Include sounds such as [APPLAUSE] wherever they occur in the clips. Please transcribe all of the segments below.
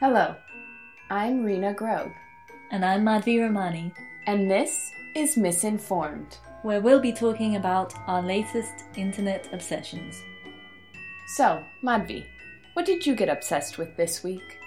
Hello, I'm Rena Grobe, And I'm Madhvi Ramani, and this is Misinformed. where we'll be talking about our latest internet obsessions. So, Madhvi, what did you get obsessed with this week?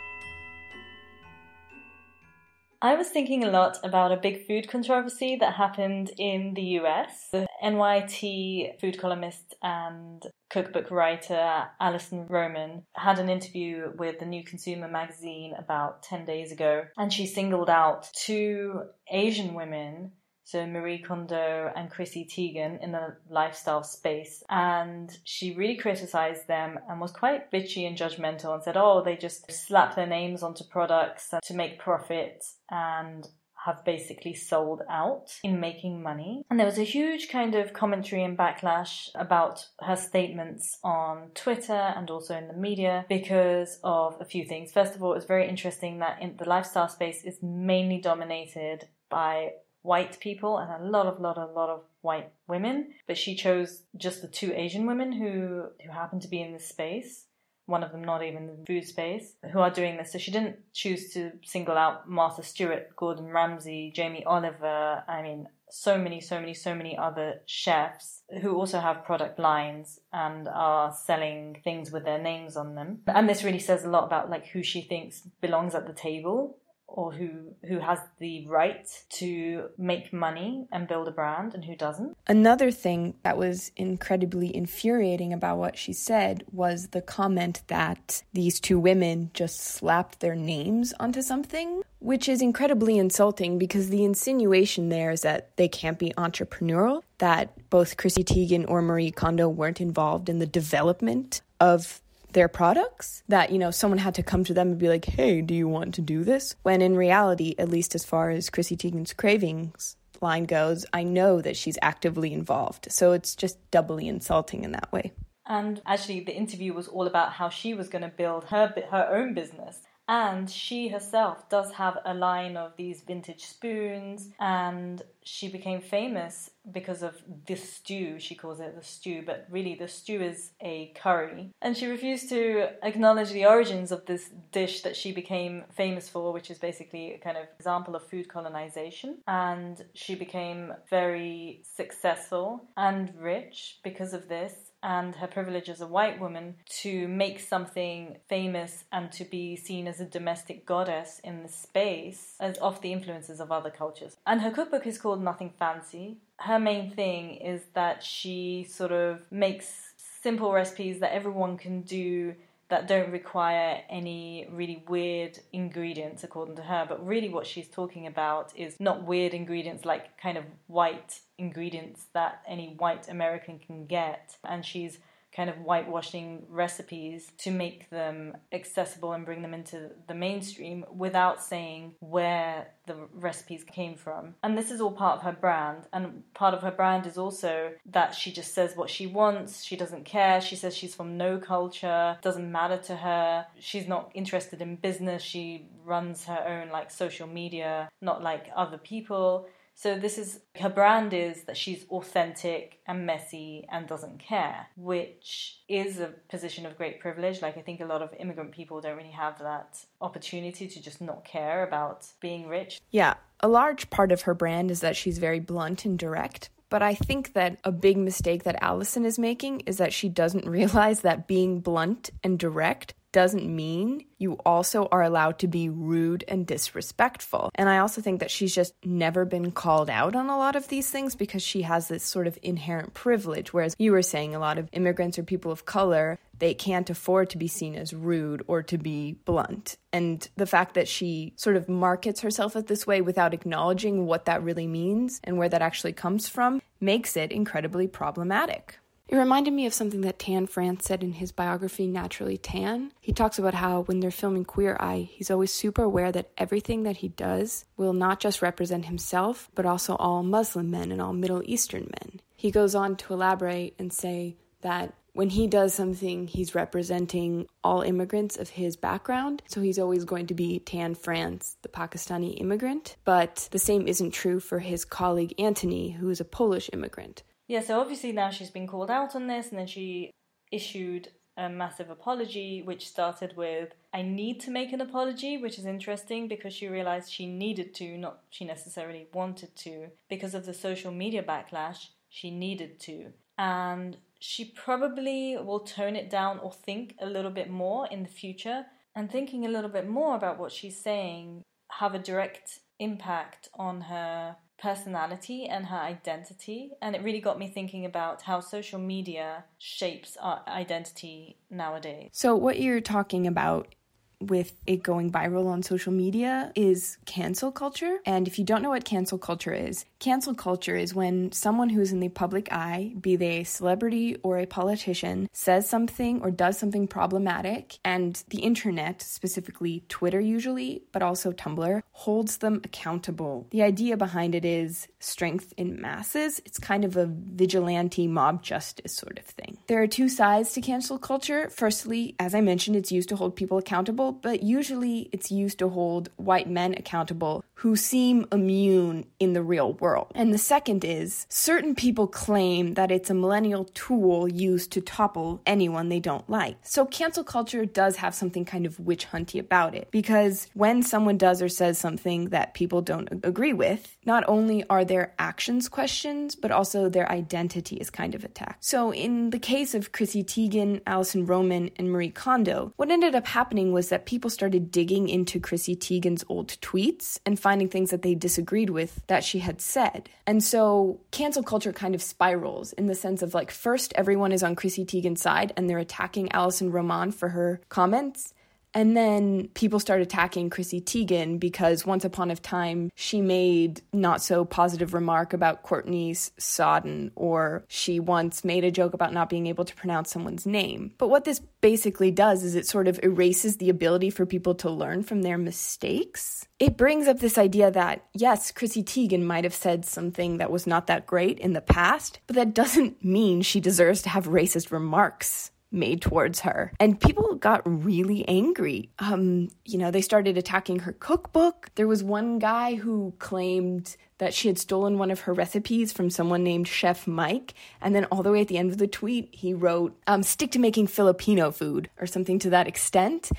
I was thinking a lot about a big food controversy that happened in the US. The NYT food columnist and cookbook writer Alison Roman had an interview with the New Consumer magazine about 10 days ago, and she singled out two Asian women. So Marie Kondo and Chrissy Teigen in the lifestyle space. And she really criticized them and was quite bitchy and judgmental and said, oh, they just slap their names onto products to make profit and have basically sold out in making money. And there was a huge kind of commentary and backlash about her statements on Twitter and also in the media because of a few things. First of all, it was very interesting that in the lifestyle space is mainly dominated by white people and a lot of lot of lot of white women but she chose just the two asian women who who happen to be in this space one of them not even the food space who are doing this. So she didn't choose to single out martha stewart gordon ramsay jamie oliver i mean so many so many so many other chefs who also have product lines and are selling things with their names on them. And this really says a lot about like who she thinks belongs at the table or who who has the right to make money and build a brand and who doesn't. Another thing that was incredibly infuriating about what she said was the comment that these two women just slapped their names onto something, which is incredibly insulting because the insinuation there is that they can't be entrepreneurial, that both Chrissy Teigen or Marie Kondo weren't involved in the development of their products that you know someone had to come to them and be like hey do you want to do this? When in reality at least as far as chrissy teigen's cravings line goes i know that she's actively involved. So it's just doubly insulting in that way. And actually, the interview was all about how she was going to build her her own business. And she herself does have a line of these vintage spoons, and she became famous because of this stew. She calls it the stew, but really the stew is a curry. And she refused to acknowledge the origins of this dish that she became famous for, which is basically a kind of example of food colonization. And she became very successful and rich because of this and her privilege as a white woman to make something famous and to be seen as a domestic goddess in the space as off the influences of other cultures. And her cookbook is called Nothing Fancy. Her main thing is that she sort of makes simple recipes that everyone can do that don't require any really weird ingredients according to her. But really what she's talking about is not weird ingredients like kind of white ingredients that any white american can get. And she's kind of whitewashing recipes to make them accessible and bring them into the mainstream without saying where the recipes came from. And this is all part of her brand. And part of her brand is also that she just says what she wants. She doesn't care. She says she's from no culture. Doesn't matter to her. She's not interested in business. She runs her own like social media, not like other people. So this is her brand is that she's authentic and messy and doesn't care, which is a position of great privilege. Like I think a lot of immigrant people don't really have that opportunity to just not care about being rich. Yeah, a large part of her brand is that she's very blunt and direct. But I think that a big mistake that Alison is making is that she doesn't [LAUGHS] realize that being blunt and direct doesn't mean you also are allowed to be rude and disrespectful. And I also think that she's just never been called out on a lot of these things because she has this sort of inherent privilege. Whereas you were saying a lot of immigrants or people of color, they can't afford to be seen as rude or to be blunt. And the fact that she sort of markets herself as this way without acknowledging what that really means and where that actually comes from makes it incredibly problematic. It reminded me of something that Tan France said in his biography, Naturally Tan. He talks about how when they're filming Queer Eye, he's always super aware that everything that he does will not just represent himself, but also all Muslim men and all Middle Eastern men. He goes on to elaborate and say that when he does something, he's representing all immigrants of his background. So he's always going to be Tan France, the Pakistani immigrant. But the same isn't true for his colleague Antoni, who is a Polish immigrant. Yeah, so obviously now she's been called out on this, and then she issued a massive apology, which started with, I need to make an apology, which is interesting because she realized she needed to, not she necessarily wanted to. Because of the social media backlash, she needed to. And she probably will tone it down or think a little bit more in the future. And thinking a little bit more about what she's saying have a direct impact on her personality and her identity. And it really got me thinking about how social media shapes our identity nowadays. So, what you're talking about with it going viral on social media is cancel culture. And if you don't know what cancel culture is, cancel culture is when someone who's in the public eye, be they a celebrity or a politician, says something or does something problematic, and the internet, specifically Twitter usually, but also Tumblr, holds them accountable. The idea behind it is strength in masses. It's kind of a vigilante mob justice sort of thing. There are two sides to cancel culture. Firstly, as I mentioned, it's used to hold people accountable but usually it's used to hold white men accountable who seem immune in the real world. And the second is certain people claim that it's a millennial tool used to topple anyone they don't like. So cancel culture does have something kind of witch hunty about it because when someone does or says something that people don't agree with, not only are their actions questioned, but also their identity is kind of attacked. So in the case of Chrissy Teigen, Alison Roman, and Marie Kondo, what ended up happening was that people started digging into Chrissy Teigen's old tweets and finding things that they disagreed with that she had said. And so cancel culture kind of spirals in the sense of like, first, everyone is on Chrissy Teigen's side and they're attacking Alison Roman for her comments. And then people start attacking Chrissy Teigen because once upon a time she made not so positive remark about Courtney's Stodden, or she once made a joke about not being able to pronounce someone's name. But what this basically does is it sort of erases the ability for people to learn from their mistakes. It brings up this idea that, yes, Chrissy Teigen might have said something that was not that great in the past, but that doesn't mean she deserves to have racist remarks made towards her. And people got really angry. Um, you know, they started attacking her cookbook. There was one guy who claimed that she had stolen one of her recipes from someone named Chef Mike. And then all the way at the end of the tweet, he wrote, um, stick to making Filipino food or something to that extent.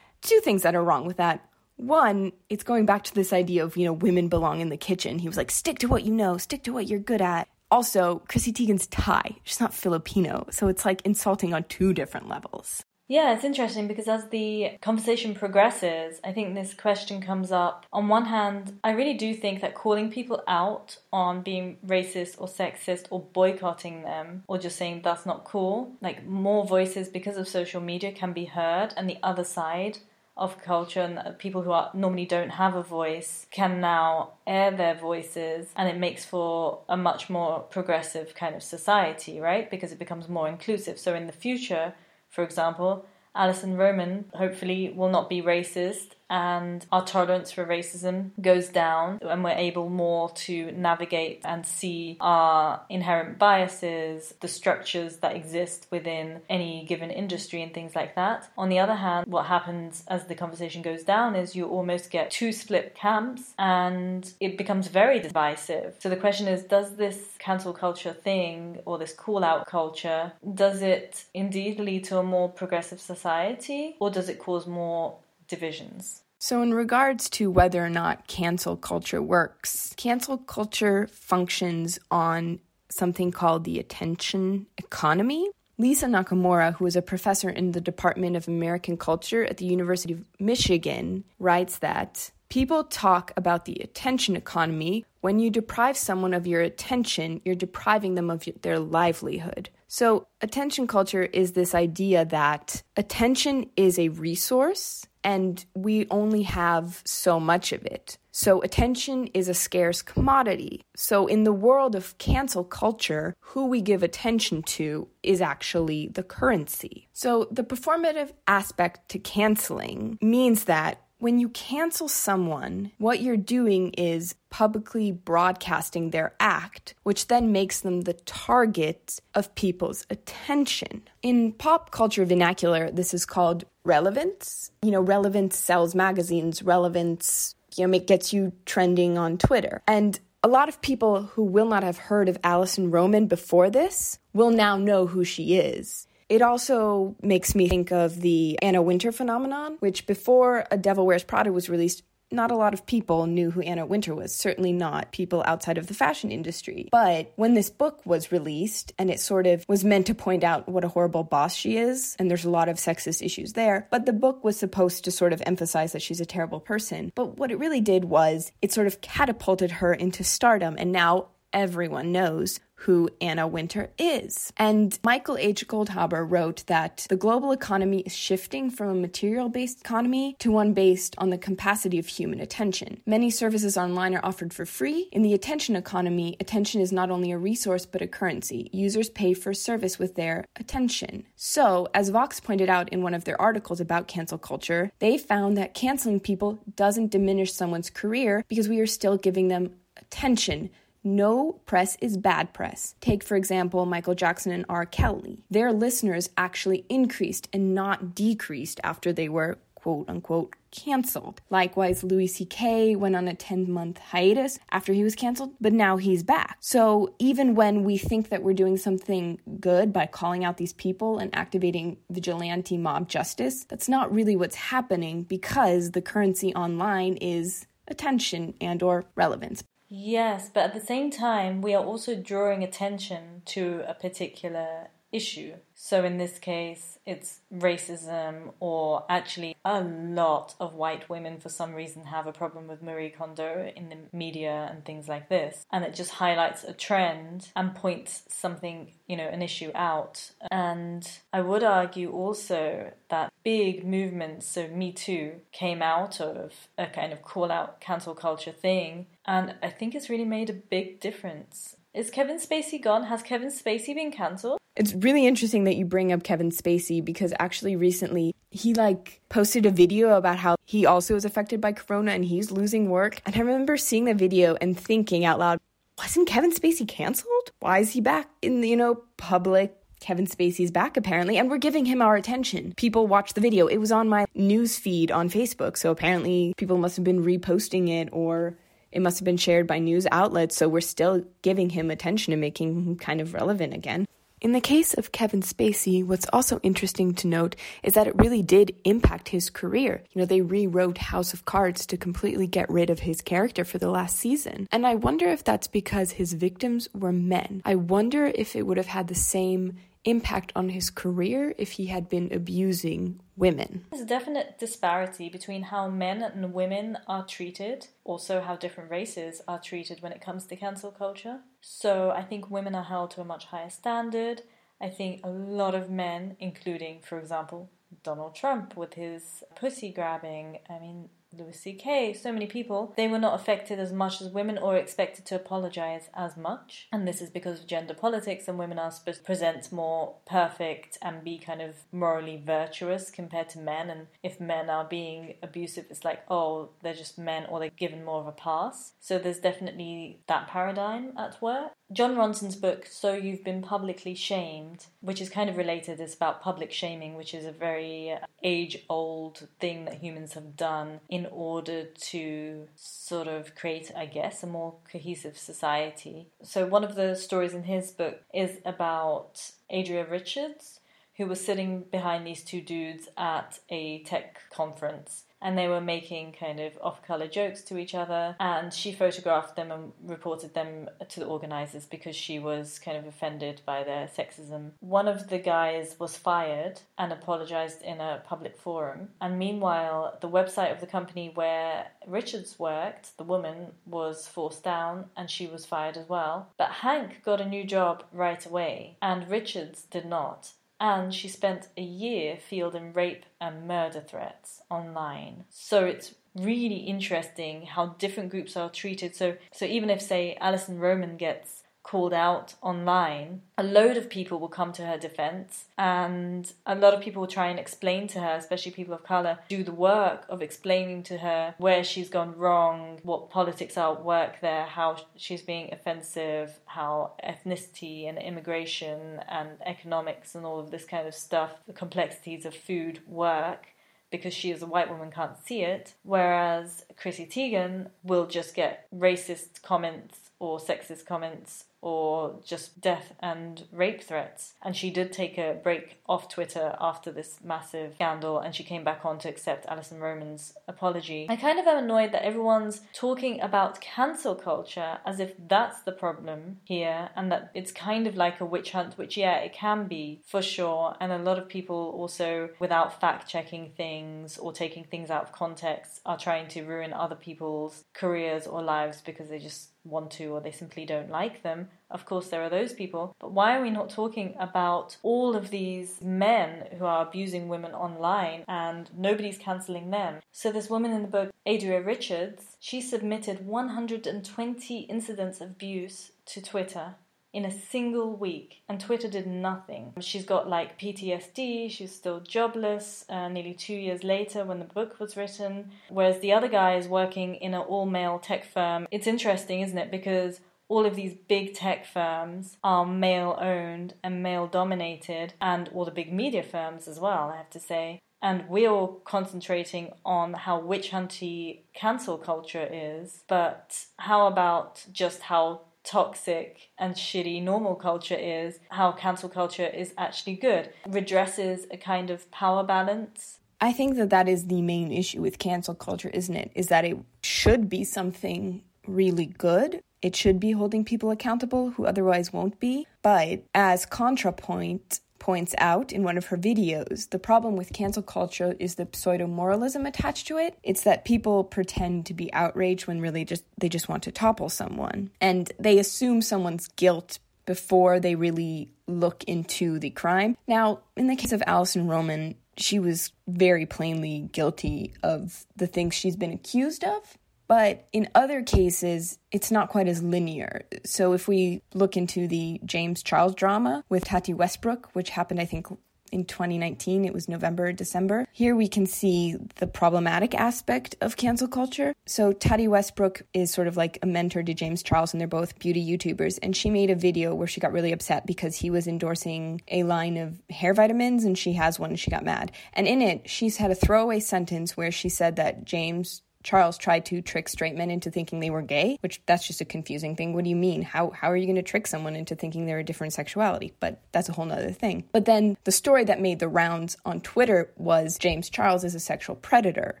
Two things that are wrong with that. One, it's going back to this idea of, you know, women belong in the kitchen. He was like, stick to what you know, stick to what you're good at also, Chrissy Teigen's Thai. She's not Filipino. So it's like insulting on two different levels. Yeah, it's interesting because as the conversation progresses, I think this question comes up. On one hand, I really do think that calling people out on being racist or sexist or boycotting them or just saying that's not cool, like more voices because of social media can be heard, and the other side of culture and people who are normally don't have a voice can now air their voices and it makes for a much more progressive kind of society right? Because it becomes more inclusive. So in the future for example alison roman hopefully will not be racist and our tolerance for racism goes down and we're able more to navigate and see our inherent biases, the structures that exist within any given industry and things like that. On the other hand, what happens as the conversation goes down is you almost get two split camps and it becomes very divisive. So the question is does this cancel culture thing or this call out culture does it indeed lead to a more progressive society or does it cause more divisions. So, in regards to whether or not cancel culture works, cancel culture functions on something called the attention economy. Lisa Nakamura, who is a professor in the Department of American Culture at the University of Michigan, writes that people talk about the attention economy. When you deprive someone of your attention, you're depriving them of their livelihood. So, attention culture is this idea that attention is a resource and we only have so much of it. So, attention is a scarce commodity. So, in the world of cancel culture, who we give attention to is actually the currency. So, the performative aspect to canceling means that when you cancel someone, what you're doing is publicly broadcasting their act, which then makes them the target of people's attention. In pop culture vernacular, this is called relevance. You know, relevance sells magazines, relevance, you know, it gets you trending on Twitter. And a lot of people who will not have heard of Alison Roman before this will now know who she is It also makes me think of the Anna Wintour phenomenon, which before A Devil Wears Prada was released, not a lot of people knew who Anna Wintour was, certainly not people outside of the fashion industry. But when this book was released and it sort of was meant to point out what a horrible boss she is, and there's a lot of sexist issues there, but the book was supposed to sort of emphasize that she's a terrible person. But what it really did was it sort of catapulted her into stardom, and now everyone knows who Anna Wintour is. And Michael H. Goldhaber wrote that the global economy is shifting from a material based economy to one based on the capacity of human attention. Many services online are offered for free. In the attention economy, attention is not only a resource but a currency. Users pay for service with their attention. So, as Vox pointed out in one of their articles about cancel culture, they found that canceling people doesn't diminish someone's career because we are still giving them attention no press is bad press. Take, for example, Michael Jackson and R. Kelly. Their listeners actually increased and not decreased after they were quote unquote canceled. Likewise, Louis C.K. went on a 10 month hiatus after he was canceled, but now he's back. So even when we think that we're doing something good by calling out these people and activating vigilante mob justice, that's not really what's happening because the currency online is attention and or relevance. Yes, but at the same time, we are also drawing attention to a particular issue. So in this case, it's racism, or actually, a lot of white women for some reason have a problem with Marie Kondo in the media and things like this. And it just highlights a trend and points something, you know, an issue out. And I would argue also that big movements, so Me Too, came out of a kind of call out cancel culture thing. And I think it's really made a big difference. Is Kevin Spacey gone? Has Kevin Spacey been cancelled? It's really interesting that you bring up Kevin Spacey because actually recently he like posted a video about how he also is affected by corona and he's losing work. And I remember seeing the video and thinking out loud, wasn't Kevin Spacey canceled? Why is he back in the, you know, public Kevin Spacey's back apparently, and we're giving him our attention. People watched the video. It was on my news feed on Facebook, so apparently people must have been reposting it or it must have been shared by news outlets, so we're still giving him attention and making him kind of relevant again. In the case of Kevin Spacey, what's also interesting to note is that it really did impact his career. You know, they rewrote House of Cards to completely get rid of his character for the last season. And I wonder if that's because his victims were men. I wonder if it would have had the same impact on his career if he had been abusing women. There's a definite disparity between how men and women are treated, also how different races are treated when it comes to cancel culture. So I think women are held to a much higher standard. I think a lot of men, including, for example, Donald Trump with his pussy grabbing, I mean, Louis C.K., so many people, they were not affected as much as women or expected to apologize as much. And this is because of gender politics, and women are supposed to present more perfect and be kind of morally virtuous compared to men. And if men are being abusive, it's like, oh, they're just men or they're given more of a pass. So there's definitely that paradigm at work. Jon Ronson's book, So You've Been Publicly Shamed, which is kind of related, is about public shaming, which is a very age old thing that humans have done in order to sort of create, I guess, a more cohesive society. So, one of the stories in his book is about Adria Richards, who was sitting behind these two dudes at a tech conference and they were making kind of off color jokes to each other. And she photographed them and reported them to the organizers because she was kind of offended by their sexism. One of the guys was fired and apologized in a public forum. And meanwhile, the website of the company where Richards worked, the woman, was forced down and she was fired as well. But Hank got a new job right away, and Richards did not and she spent a year fielding rape and murder threats online. So it's really interesting how different groups are treated. So so even if say Alison Roman gets called out online, a load of people will come to her defense, and a lot of people will try and explain to her, especially people of color, do the work of explaining to her where she's gone wrong, what politics are at work there, how she's being offensive, how ethnicity and immigration and economics and all of this kind of stuff, the complexities of food work because she is a white woman can't see it whereas chrissy teigen will just get racist comments or sexist comments or just death and rape threats. And she did take a break off Twitter after this massive scandal and she came back on to accept Alison Roman's apology. I kind of am annoyed that everyone's talking about cancel culture as if that's the problem here and that it's kind of like a witch hunt, which, yeah, it can be for sure. And a lot of people also, without fact checking things or taking things out of context, are trying to ruin other people's careers or lives because they just want to or they simply don't like them. Of course, there are those people. But why are we not talking about all of these men who are abusing women online and nobody's cancelling them? So, this woman in the book, Adria Richards, she submitted 120 incidents of abuse to Twitter in a single week, and Twitter did nothing. She's got like PTSD, she's still jobless uh, nearly two years later when the book was written, whereas the other guy is working in an all male tech firm. It's interesting, isn't it? Because all of these big tech firms are male owned and male dominated, and all the big media firms as well, I have to say. And we're all concentrating on how witch hunty cancel culture is, but how about just how toxic and shitty normal culture is, how cancel culture is actually good. Redresses a kind of power balance. I think that that is the main issue with cancel culture, isn't it? Is that it should be something really good. It should be holding people accountable who otherwise won't be. But as contrapoint, points out in one of her videos, the problem with cancel culture is the pseudo moralism attached to it. It's that people pretend to be outraged when really just they just want to topple someone. And they assume someone's guilt before they really look into the crime. Now, in the case of Alison Roman, she was very plainly guilty of the things she's been accused of. But in other cases, it's not quite as linear. So if we look into the James Charles drama with Tati Westbrook, which happened, I think, in 2019. It was November, December. Here we can see the problematic aspect of cancel culture. So, Tati Westbrook is sort of like a mentor to James Charles, and they're both beauty YouTubers. And she made a video where she got really upset because he was endorsing a line of hair vitamins, and she has one, and she got mad. And in it, she's had a throwaway sentence where she said that James Charles tried to trick straight men into thinking they were gay, which that's just a confusing thing. What do you mean? How how are you going to trick someone into thinking they're a different sexuality? But that's a whole nother thing. But then the story that made the rounds on Twitter was James Charles is a sexual predator.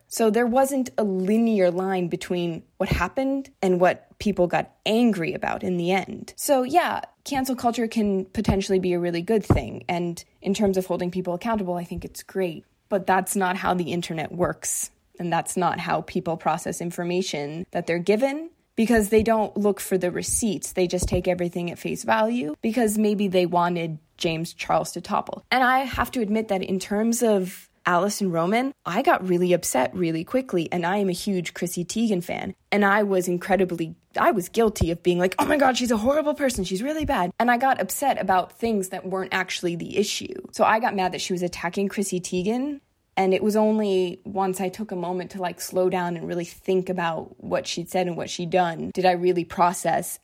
So there wasn't a linear line between what happened and what people got angry about in the end. So yeah, cancel culture can potentially be a really good thing. And in terms of holding people accountable, I think it's great. But that's not how the internet works and that's not how people process information that they're given because they don't look for the receipts. They just take everything at face value because maybe they wanted James Charles to topple. And I have to admit that in terms of Alison Roman, I got really upset really quickly, and I am a huge Chrissy Teigen fan. And I was incredibly, I was guilty of being like, oh my God, she's a horrible person. She's really bad. And I got upset about things that weren't actually the issue. So I got mad that she was attacking Chrissy Teigen and it was only once I took a moment to like slow down and really think about what she'd said and what she'd done did I really process.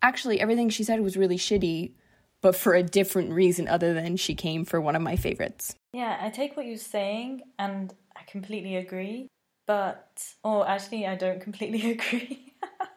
Actually, everything she said was really shitty, but for a different reason other than she came for one of my favorites. Yeah, I take what you're saying and I completely agree, but, or actually, I don't completely [LAUGHS] agree.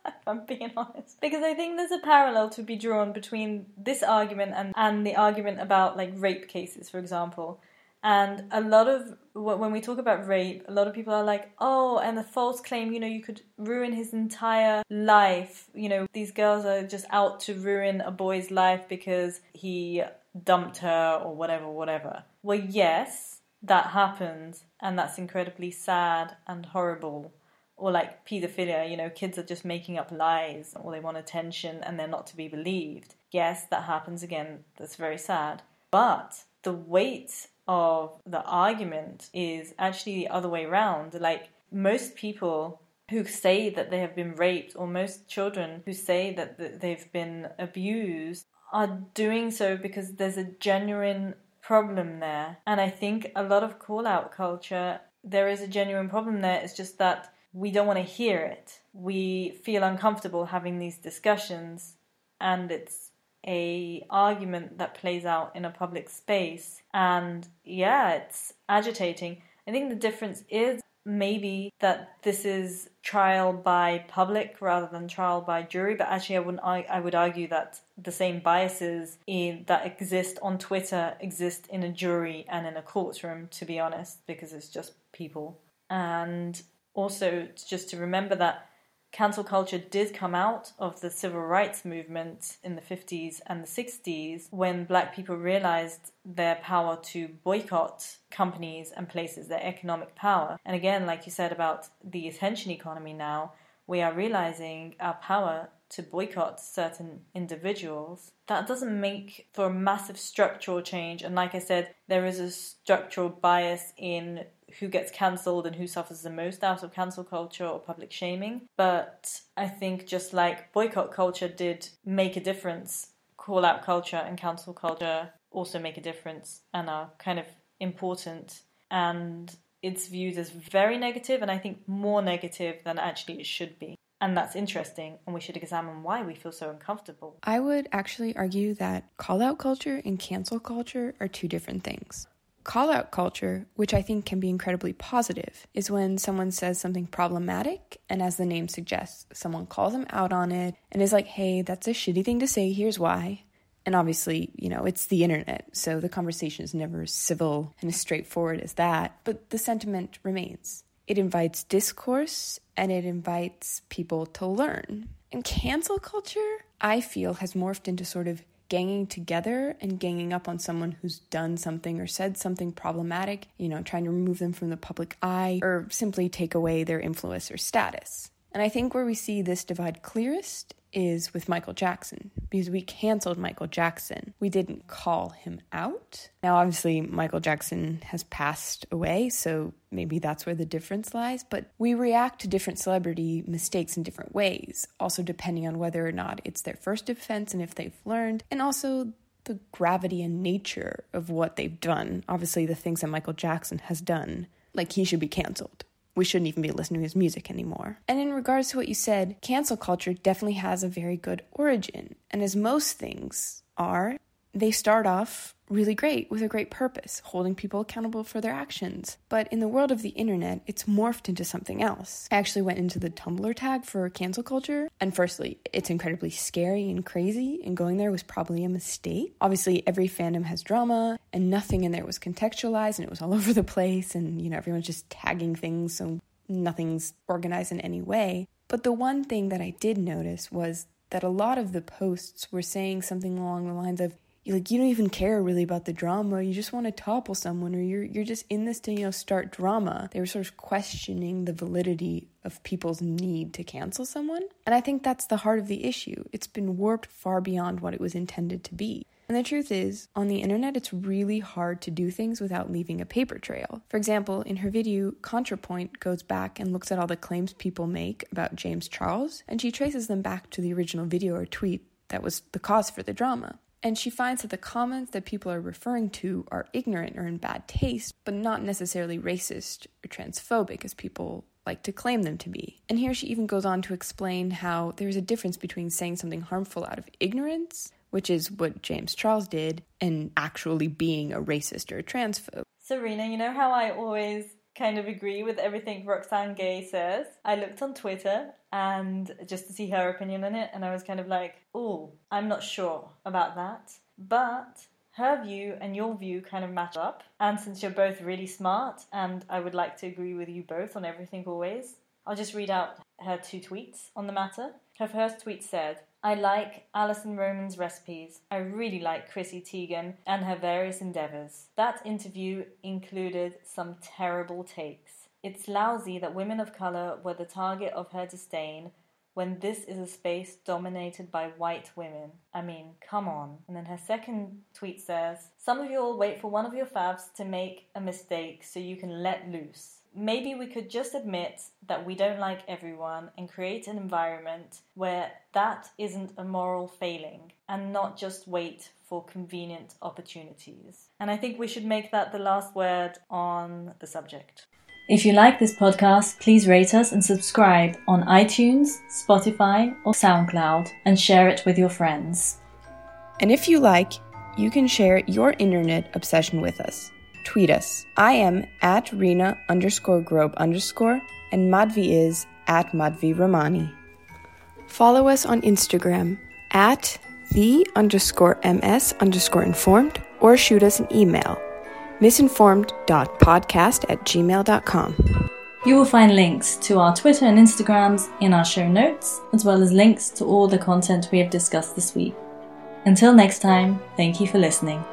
if I'm being honest. Because I think there's a parallel to be drawn between this argument and, and the argument about like rape cases, for example. And a lot of when we talk about rape, a lot of people are like, oh, and the false claim, you know, you could ruin his entire life. You know, these girls are just out to ruin a boy's life because he dumped her or whatever, whatever. Well, yes, that happened, and that's incredibly sad and horrible. Or like pedophilia, you know, kids are just making up lies or they want attention and they're not to be believed. Yes, that happens again. That's very sad. But the weight of the argument is actually the other way around. Like most people who say that they have been raped, or most children who say that they've been abused, are doing so because there's a genuine problem there. And I think a lot of call out culture, there is a genuine problem there. It's just that we don't want to hear it. We feel uncomfortable having these discussions, and it's a argument that plays out in a public space. And yeah it's agitating. I think the difference is maybe that this is trial by public rather than trial by jury. But actually i wouldn't i would argue that the same biases in, that exist on twitter exist in a jury and in a courtroom to be honest because it's just people. And also just to remember that cancel culture did come out of the civil rights movement in the 50s and the 60s when black people realized their power to boycott companies and places, their economic power. And again, like you said about the attention economy now, we are realizing our power to boycott certain individuals, that doesn't make for a massive structural change. And like I said, there is a structural bias in who gets cancelled and who suffers the most out of cancel culture or public shaming. But I think just like boycott culture did make a difference, call out culture and cancel culture also make a difference and are kind of important. And it's viewed as very negative, and I think more negative than actually it should be. And that's interesting, and we should examine why we feel so uncomfortable. I would actually argue that call out culture and cancel culture are two different things. Call out culture, which I think can be incredibly positive, is when someone says something problematic, and as the name suggests, someone calls them out on it and is like, hey, that's a shitty thing to say, here's why. And obviously, you know, it's the internet, so the conversation is never as civil and as straightforward as that, but the sentiment remains. It invites discourse and it invites people to learn. And cancel culture, I feel, has morphed into sort of ganging together and ganging up on someone who's done something or said something problematic, you know, trying to remove them from the public eye or simply take away their influence or status. And I think where we see this divide clearest is with Michael Jackson because we canceled Michael Jackson. We didn't call him out. Now, obviously, Michael Jackson has passed away, so maybe that's where the difference lies, but we react to different celebrity mistakes in different ways, also depending on whether or not it's their first offense and if they've learned, and also the gravity and nature of what they've done. Obviously, the things that Michael Jackson has done, like he should be canceled we shouldn't even be listening to his music anymore. And in regards to what you said, cancel culture definitely has a very good origin. And as most things are, they start off really great with a great purpose, holding people accountable for their actions. But in the world of the internet, it's morphed into something else. I actually went into the Tumblr tag for cancel culture, and firstly, it's incredibly scary and crazy, and going there was probably a mistake. Obviously, every fandom has drama, and nothing in there was contextualized, and it was all [LAUGHS] over the place, and you know, everyone's just tagging things, so nothing's organized in any way. But the one thing that I did notice was that a lot of the posts were saying something along the lines of, like you don't even care really about the drama. You just want to topple someone or you're you're just in this to you know start drama. They were sort of questioning the validity of people's need to cancel someone. And i think that's the heart of the issue. It's been warped far beyond what it was intended to be. And the truth is, on the internet, it's really hard to do things without leaving a paper trail. For example, in her video, ContraPoint goes back and looks at all the claims people make about James Charles, and she traces them back to the original video or tweet that was the cause for the drama. And she finds that the comments that people are referring to are ignorant or in bad taste, but not necessarily racist or transphobic as people like to claim them to be. And here she even goes on to explain how there's a difference between saying something harmful out of ignorance, which is what James Charles did, and actually being a racist or a transphobe. Serena, you know how I always kind of agree with everything Roxane Gay says. I looked on Twitter and just to see her opinion on it, and I was kind of like, oh, I'm not sure about that. But her view and your view kind of match up. And since you're both really smart, and I would like to agree with you both on everything always, I'll just read out her two tweets on the matter. Her first tweet said, I like Alison Roman's recipes. I really like Chrissy Teigen and her various endeavors. That interview included some terrible takes. It's lousy that women of color were the target of her disdain when this is a space dominated by white women. I mean, come on. And then her second tweet says, Some of you will wait for one of your favs to make a mistake so you can let loose maybe we could just admit that we don't like everyone and create an environment where that isn't a moral failing and not just wait for convenient opportunities. And I think we should make that the last word on the subject. If you like this podcast, please rate us and subscribe on iTunes, Spotify, or SoundCloud and share it with your friends. And if you like, you can share your internet obsession with us tweet us. I am at Rena underscore Grobe underscore, and Madhvi is at Madhvi Ramani. Follow us on Instagram at the underscore ms underscore informed or shoot us an email misinformed.podcast at gmail.com. You will find links to our Twitter and Instagrams in our show notes, as well as links to all the content we have discussed this week. Until next time, thank you for listening.